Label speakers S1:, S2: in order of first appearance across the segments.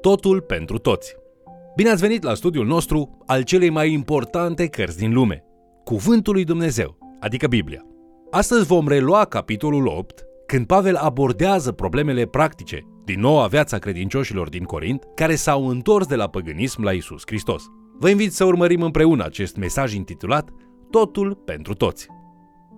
S1: Totul pentru toți. Bine ați venit la studiul nostru al celei mai importante cărți din lume, Cuvântul lui Dumnezeu, adică Biblia. Astăzi vom relua capitolul 8, când Pavel abordează problemele practice din noua viața credincioșilor din Corint, care s-au întors de la păgânism la Isus Hristos. Vă invit să urmărim împreună acest mesaj intitulat Totul pentru toți.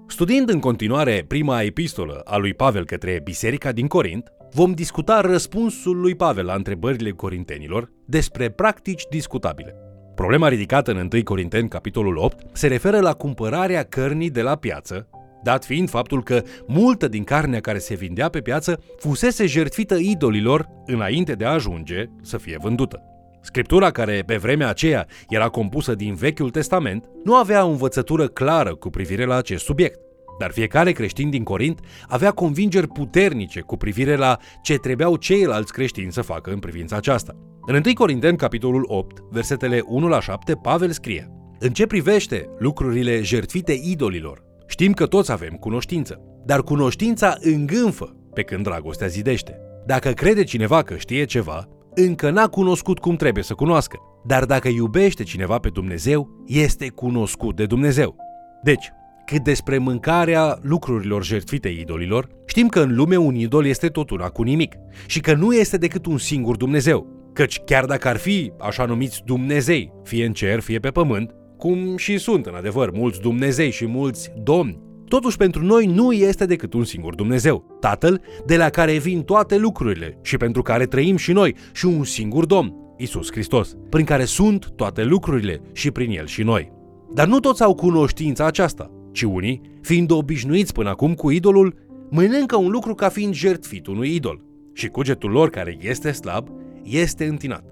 S1: Studiind în continuare prima epistolă a lui Pavel către Biserica din Corint, vom discuta răspunsul lui Pavel la întrebările corintenilor despre practici discutabile. Problema ridicată în 1 Corinteni, capitolul 8, se referă la cumpărarea cărnii de la piață, dat fiind faptul că multă din carnea care se vindea pe piață fusese jertfită idolilor înainte de a ajunge să fie vândută. Scriptura, care pe vremea aceea era compusă din Vechiul Testament, nu avea o învățătură clară cu privire la acest subiect. Dar fiecare creștin din Corint avea convingeri puternice cu privire la ce trebuiau ceilalți creștini să facă în privința aceasta. În 1 Corinteni, capitolul 8, versetele 1 la 7, Pavel scrie În ce privește lucrurile jertfite idolilor, știm că toți avem cunoștință, dar cunoștința îngânfă, pe când dragostea zidește. Dacă crede cineva că știe ceva, încă n-a cunoscut cum trebuie să cunoască. Dar dacă iubește cineva pe Dumnezeu, este cunoscut de Dumnezeu. Deci, cât despre mâncarea lucrurilor jertfite idolilor, știm că în lume un idol este tot una cu nimic și că nu este decât un singur Dumnezeu. Căci chiar dacă ar fi așa numiți Dumnezei, fie în cer, fie pe pământ, cum și sunt în adevăr mulți Dumnezei și mulți domni, Totuși pentru noi nu este decât un singur Dumnezeu, Tatăl, de la care vin toate lucrurile și pentru care trăim și noi, și un singur Domn, Isus Hristos, prin care sunt toate lucrurile și prin El și noi. Dar nu toți au cunoștința aceasta, ci unii, fiind obișnuiți până acum cu idolul, mănâncă un lucru ca fiind jertfit unui idol și cugetul lor care este slab este întinat.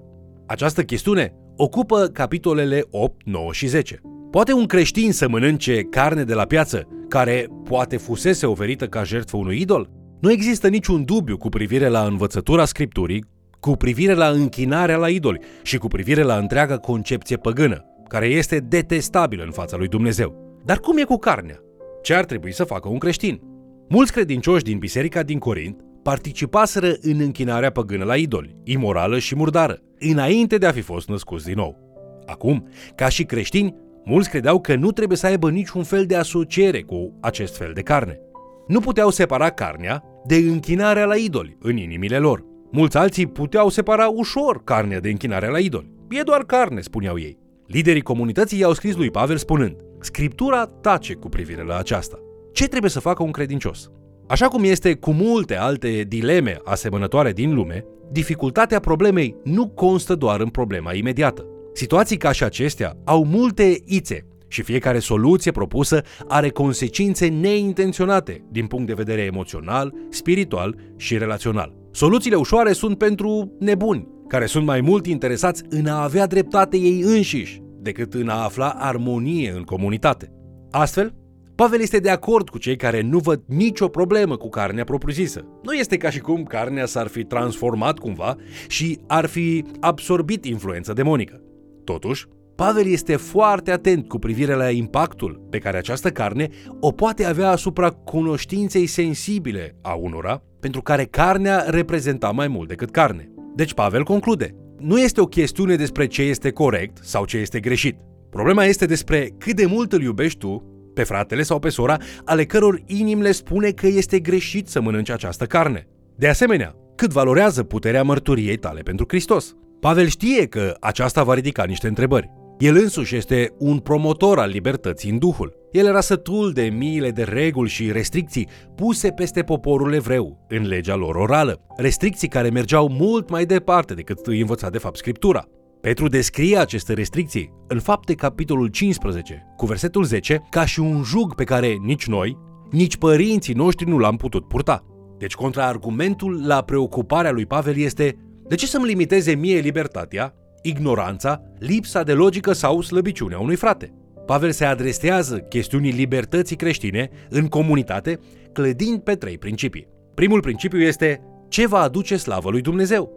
S1: Această chestiune ocupă capitolele 8, 9 și 10. Poate un creștin să mănânce carne de la piață, care poate fusese oferită ca jertfă unui idol? Nu există niciun dubiu cu privire la învățătura Scripturii, cu privire la închinarea la idoli și cu privire la întreaga concepție păgână, care este detestabilă în fața lui Dumnezeu. Dar cum e cu carnea? Ce ar trebui să facă un creștin? Mulți credincioși din biserica din Corint participaseră în închinarea păgână la idoli, imorală și murdară, înainte de a fi fost născuți din nou. Acum, ca și creștini, Mulți credeau că nu trebuie să aibă niciun fel de asociere cu acest fel de carne. Nu puteau separa carnea de închinarea la idoli în inimile lor. Mulți alții puteau separa ușor carnea de închinarea la idoli. E doar carne, spuneau ei. Liderii comunității i-au scris lui Pavel spunând, Scriptura tace cu privire la aceasta. Ce trebuie să facă un credincios? Așa cum este cu multe alte dileme asemănătoare din lume, dificultatea problemei nu constă doar în problema imediată. Situații ca și acestea au multe ițe și fiecare soluție propusă are consecințe neintenționate din punct de vedere emoțional, spiritual și relațional. Soluțiile ușoare sunt pentru nebuni, care sunt mai mult interesați în a avea dreptate ei înșiși decât în a afla armonie în comunitate. Astfel, Pavel este de acord cu cei care nu văd nicio problemă cu carnea propriu-zisă. Nu este ca și cum carnea s-ar fi transformat cumva și ar fi absorbit influența demonică. Totuși, Pavel este foarte atent cu privire la impactul pe care această carne o poate avea asupra cunoștinței sensibile a unora, pentru care carnea reprezenta mai mult decât carne. Deci Pavel conclude, nu este o chestiune despre ce este corect sau ce este greșit. Problema este despre cât de mult îl iubești tu pe fratele sau pe sora, ale căror inimi le spune că este greșit să mănânci această carne. De asemenea, cât valorează puterea mărturiei tale pentru Hristos. Pavel știe că aceasta va ridica niște întrebări. El însuși este un promotor al libertății în Duhul. El era sătul de miile de reguli și restricții puse peste poporul evreu în legea lor orală, restricții care mergeau mult mai departe decât îi învăța de fapt Scriptura. Petru descrie aceste restricții în fapte capitolul 15, cu versetul 10, ca și un jug pe care nici noi, nici părinții noștri nu l-am putut purta. Deci contraargumentul la preocuparea lui Pavel este de ce să-mi limiteze mie libertatea, ignoranța, lipsa de logică sau slăbiciunea unui frate? Pavel se adresează chestiunii libertății creștine în comunitate, clădind pe trei principii. Primul principiu este ce va aduce slavă lui Dumnezeu.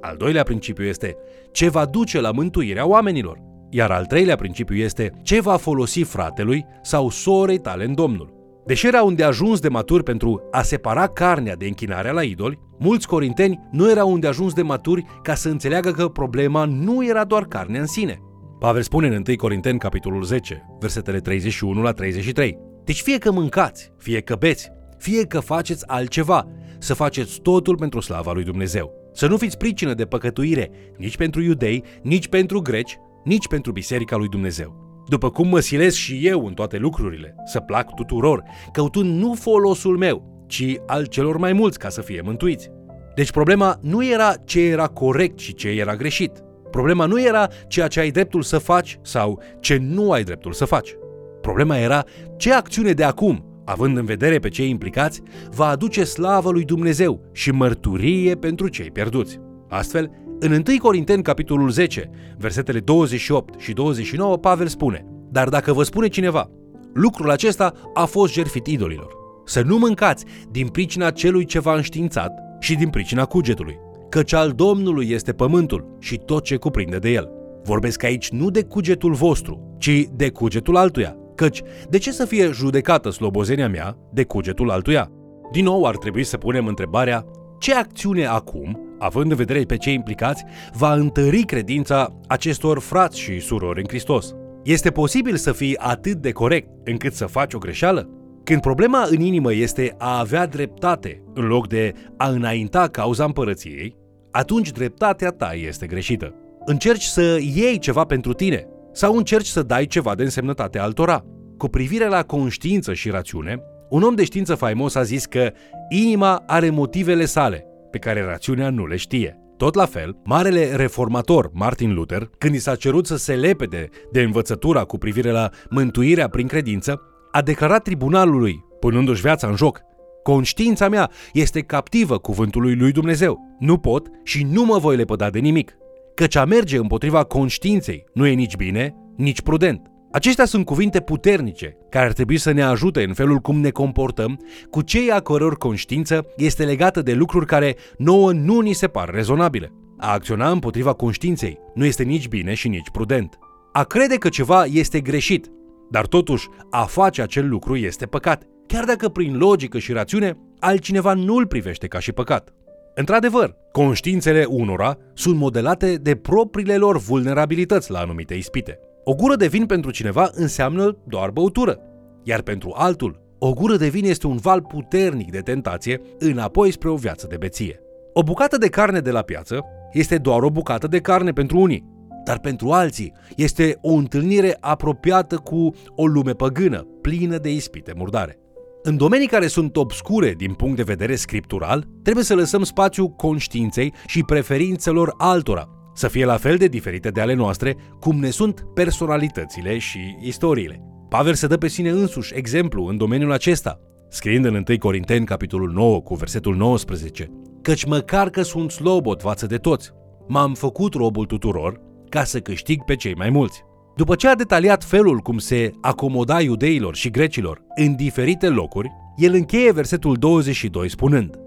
S1: Al doilea principiu este ce va duce la mântuirea oamenilor. Iar al treilea principiu este ce va folosi fratelui sau sorei tale în Domnul. Deși erau unde ajuns de maturi pentru a separa carnea de închinarea la idoli, mulți corinteni nu erau unde ajuns de maturi ca să înțeleagă că problema nu era doar carnea în sine. Pavel spune în 1 Corinteni, capitolul 10, versetele 31 la 33. Deci fie că mâncați, fie că beți, fie că faceți altceva, să faceți totul pentru slava lui Dumnezeu. Să nu fiți pricină de păcătuire nici pentru iudei, nici pentru greci, nici pentru biserica lui Dumnezeu. După cum mă silesc și eu în toate lucrurile, să plac tuturor, căutând nu folosul meu, ci al celor mai mulți ca să fie mântuiți. Deci problema nu era ce era corect și ce era greșit. Problema nu era ceea ce ai dreptul să faci sau ce nu ai dreptul să faci. Problema era ce acțiune de acum, având în vedere pe cei implicați, va aduce slavă lui Dumnezeu și mărturie pentru cei pierduți. Astfel, în 1 Corinteni, capitolul 10, versetele 28 și 29, Pavel spune Dar dacă vă spune cineva, lucrul acesta a fost jertfit idolilor, să nu mâncați din pricina celui ce v-a înștiințat și din pricina cugetului, căci al Domnului este pământul și tot ce cuprinde de el. Vorbesc aici nu de cugetul vostru, ci de cugetul altuia, căci de ce să fie judecată slobozenia mea de cugetul altuia? Din nou ar trebui să punem întrebarea ce acțiune acum având în vedere pe cei implicați, va întări credința acestor frați și surori în Hristos. Este posibil să fii atât de corect încât să faci o greșeală? Când problema în inimă este a avea dreptate în loc de a înainta cauza împărăției, atunci dreptatea ta este greșită. Încerci să iei ceva pentru tine sau încerci să dai ceva de însemnătate altora. Cu privire la conștiință și rațiune, un om de știință faimos a zis că inima are motivele sale pe care rațiunea nu le știe. Tot la fel, marele reformator Martin Luther, când i s-a cerut să se lepede de învățătura cu privire la mântuirea prin credință, a declarat tribunalului, punându-și viața în joc, Conștiința mea este captivă cuvântului lui Dumnezeu. Nu pot și nu mă voi lepăda de nimic. Căci a merge împotriva conștiinței nu e nici bine, nici prudent. Acestea sunt cuvinte puternice care ar trebui să ne ajute în felul cum ne comportăm cu cei a căror conștiință este legată de lucruri care nouă nu ni se par rezonabile. A acționa împotriva conștiinței nu este nici bine și nici prudent. A crede că ceva este greșit, dar totuși a face acel lucru este păcat, chiar dacă prin logică și rațiune altcineva nu îl privește ca și păcat. Într-adevăr, conștiințele unora sunt modelate de propriile lor vulnerabilități la anumite ispite. O gură de vin pentru cineva înseamnă doar băutură, iar pentru altul, o gură de vin este un val puternic de tentație înapoi spre o viață de beție. O bucată de carne de la piață este doar o bucată de carne pentru unii, dar pentru alții este o întâlnire apropiată cu o lume păgână, plină de ispite murdare. În domenii care sunt obscure din punct de vedere scriptural, trebuie să lăsăm spațiu conștiinței și preferințelor altora, să fie la fel de diferite de ale noastre, cum ne sunt personalitățile și istoriile. Pavel se dă pe sine însuși exemplu în domeniul acesta, scriind în 1 Corinteni, capitolul 9, cu versetul 19, Căci măcar că sunt slobot față de toți, m-am făcut robul tuturor ca să câștig pe cei mai mulți. După ce a detaliat felul cum se acomoda iudeilor și grecilor în diferite locuri, el încheie versetul 22 spunând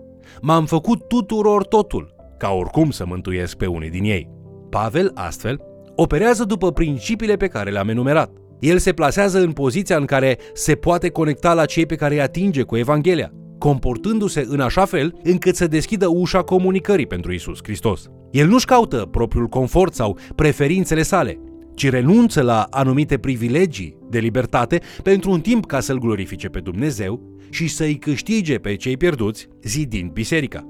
S1: M-am făcut tuturor totul, ca oricum să mântuiesc pe unii din ei. Pavel, astfel, operează după principiile pe care le-am enumerat. El se plasează în poziția în care se poate conecta la cei pe care îi atinge cu Evanghelia, comportându-se în așa fel încât să deschidă ușa comunicării pentru Isus Hristos. El nu-și caută propriul confort sau preferințele sale, ci renunță la anumite privilegii de libertate pentru un timp ca să-L glorifice pe Dumnezeu și să-i câștige pe cei pierduți zidind biserica.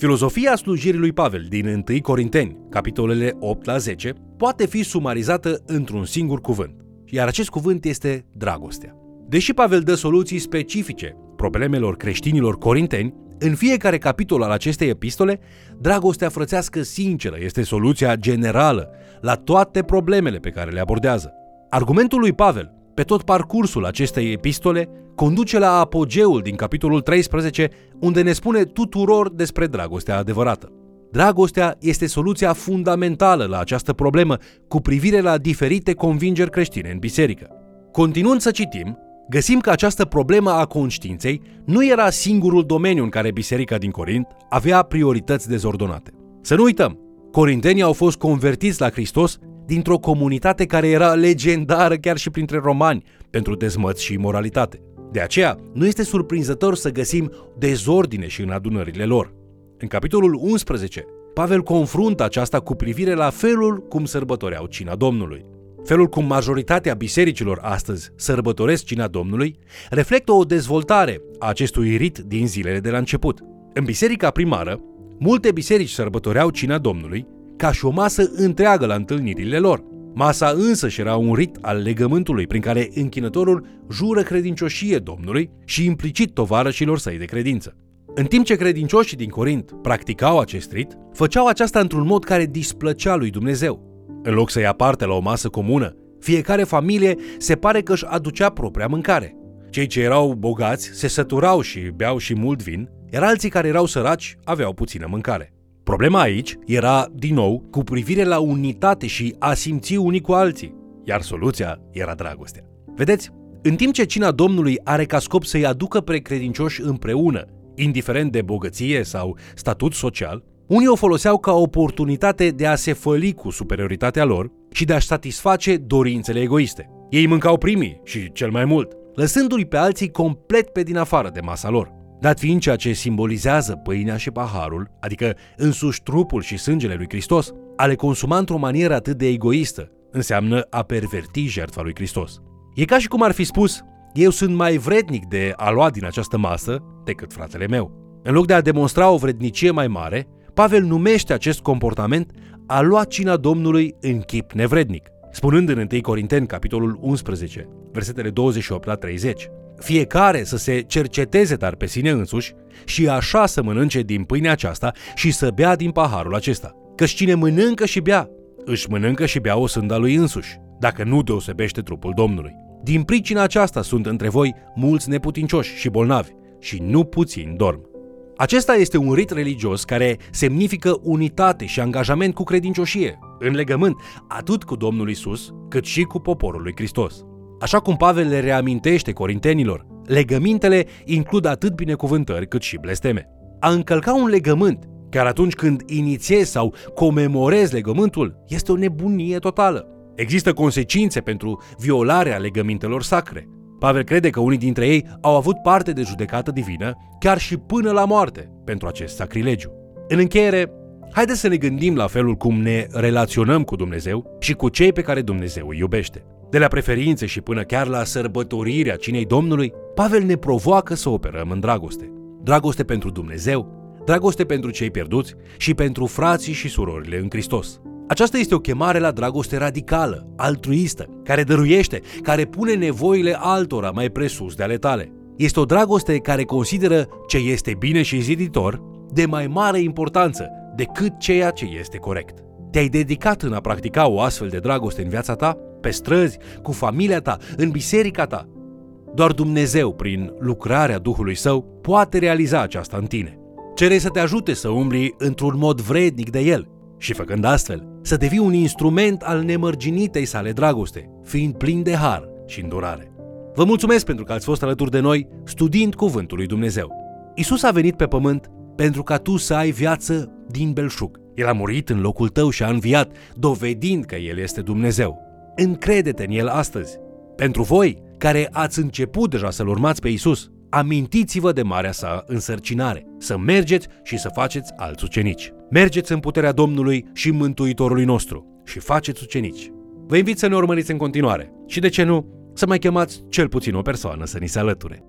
S1: Filozofia slujirii lui Pavel din 1 Corinteni, capitolele 8 la 10, poate fi sumarizată într-un singur cuvânt, iar acest cuvânt este dragostea. Deși Pavel dă soluții specifice problemelor creștinilor corinteni, în fiecare capitol al acestei epistole, dragostea frățească sinceră este soluția generală la toate problemele pe care le abordează. Argumentul lui Pavel pe tot parcursul acestei epistole conduce la apogeul din capitolul 13, unde ne spune tuturor despre dragostea adevărată. Dragostea este soluția fundamentală la această problemă cu privire la diferite convingeri creștine în biserică. Continuând să citim, găsim că această problemă a conștiinței nu era singurul domeniu în care biserica din Corint avea priorități dezordonate. Să nu uităm, corintenii au fost convertiți la Hristos dintr-o comunitate care era legendară chiar și printre romani pentru dezmăți și imoralitate. De aceea, nu este surprinzător să găsim dezordine și în adunările lor. În capitolul 11, Pavel confruntă aceasta cu privire la felul cum sărbătoreau cina Domnului. Felul cum majoritatea bisericilor astăzi sărbătoresc cina Domnului reflectă o dezvoltare a acestui rit din zilele de la început. În biserica primară, multe biserici sărbătoreau cina Domnului ca și o masă întreagă la întâlnirile lor. Masa însă și era un rit al legământului prin care închinătorul jură credincioșie Domnului și implicit tovarășilor săi de credință. În timp ce credincioșii din Corint practicau acest rit, făceau aceasta într-un mod care displăcea lui Dumnezeu. În loc să ia parte la o masă comună, fiecare familie se pare că își aducea propria mâncare. Cei ce erau bogați se săturau și beau și mult vin, iar alții care erau săraci aveau puțină mâncare. Problema aici era, din nou, cu privire la unitate și a simți unii cu alții, iar soluția era dragostea. Vedeți, în timp ce cina Domnului are ca scop să-i aducă pe credincioși împreună, indiferent de bogăție sau statut social, unii o foloseau ca oportunitate de a se făli cu superioritatea lor și de a-și satisface dorințele egoiste. Ei mâncau primii și cel mai mult, lăsându-i pe alții complet pe din afară de masa lor. Dat fiind ceea ce simbolizează pâinea și paharul, adică însuși trupul și sângele lui Hristos, a le consuma într-o manieră atât de egoistă, înseamnă a perverti jertfa lui Hristos. E ca și cum ar fi spus, eu sunt mai vrednic de a lua din această masă decât fratele meu. În loc de a demonstra o vrednicie mai mare, Pavel numește acest comportament a lua cina Domnului în chip nevrednic, spunând în 1 Corinteni, capitolul 11, versetele 28 la 30. Fiecare să se cerceteze dar pe sine însuși și așa să mănânce din pâinea aceasta și să bea din paharul acesta. Căci cine mănâncă și bea, își mănâncă și bea o sânda lui însuși, dacă nu deosebește trupul Domnului. Din pricina aceasta sunt între voi mulți neputincioși și bolnavi și nu puțin dorm. Acesta este un rit religios care semnifică unitate și angajament cu credincioșie, în legământ atât cu Domnul Isus, cât și cu poporul lui Hristos. Așa cum Pavel le reamintește corintenilor, legămintele includ atât binecuvântări cât și blesteme. A încălca un legământ, chiar atunci când inițiezi sau comemorezi legământul, este o nebunie totală. Există consecințe pentru violarea legămintelor sacre. Pavel crede că unii dintre ei au avut parte de judecată divină, chiar și până la moarte, pentru acest sacrilegiu. În încheiere, haideți să ne gândim la felul cum ne relaționăm cu Dumnezeu și cu cei pe care Dumnezeu îi iubește. De la preferințe și până chiar la sărbătorirea cinei Domnului, Pavel ne provoacă să operăm în dragoste. Dragoste pentru Dumnezeu, dragoste pentru cei pierduți și pentru frații și surorile în Hristos. Aceasta este o chemare la dragoste radicală, altruistă, care dăruiește, care pune nevoile altora mai presus de ale tale. Este o dragoste care consideră ce este bine și ziditor de mai mare importanță decât ceea ce este corect. Te-ai dedicat în a practica o astfel de dragoste în viața ta? Pe străzi, cu familia ta, în biserica ta? Doar Dumnezeu, prin lucrarea Duhului Său, poate realiza aceasta în tine. Cere să te ajute să umbli într-un mod vrednic de El și făcând astfel, să devii un instrument al nemărginitei sale dragoste, fiind plin de har și îndurare. Vă mulțumesc pentru că ați fost alături de noi studiind Cuvântul lui Dumnezeu. Isus a venit pe pământ pentru ca tu să ai viață din belșug. El a murit în locul tău și a înviat, dovedind că El este Dumnezeu. Încrede-te în El astăzi. Pentru voi, care ați început deja să-L urmați pe Isus, amintiți-vă de marea sa însărcinare, să mergeți și să faceți alți ucenici. Mergeți în puterea Domnului și Mântuitorului nostru și faceți ucenici. Vă invit să ne urmăriți în continuare și, de ce nu, să mai chemați cel puțin o persoană să ni se alăture.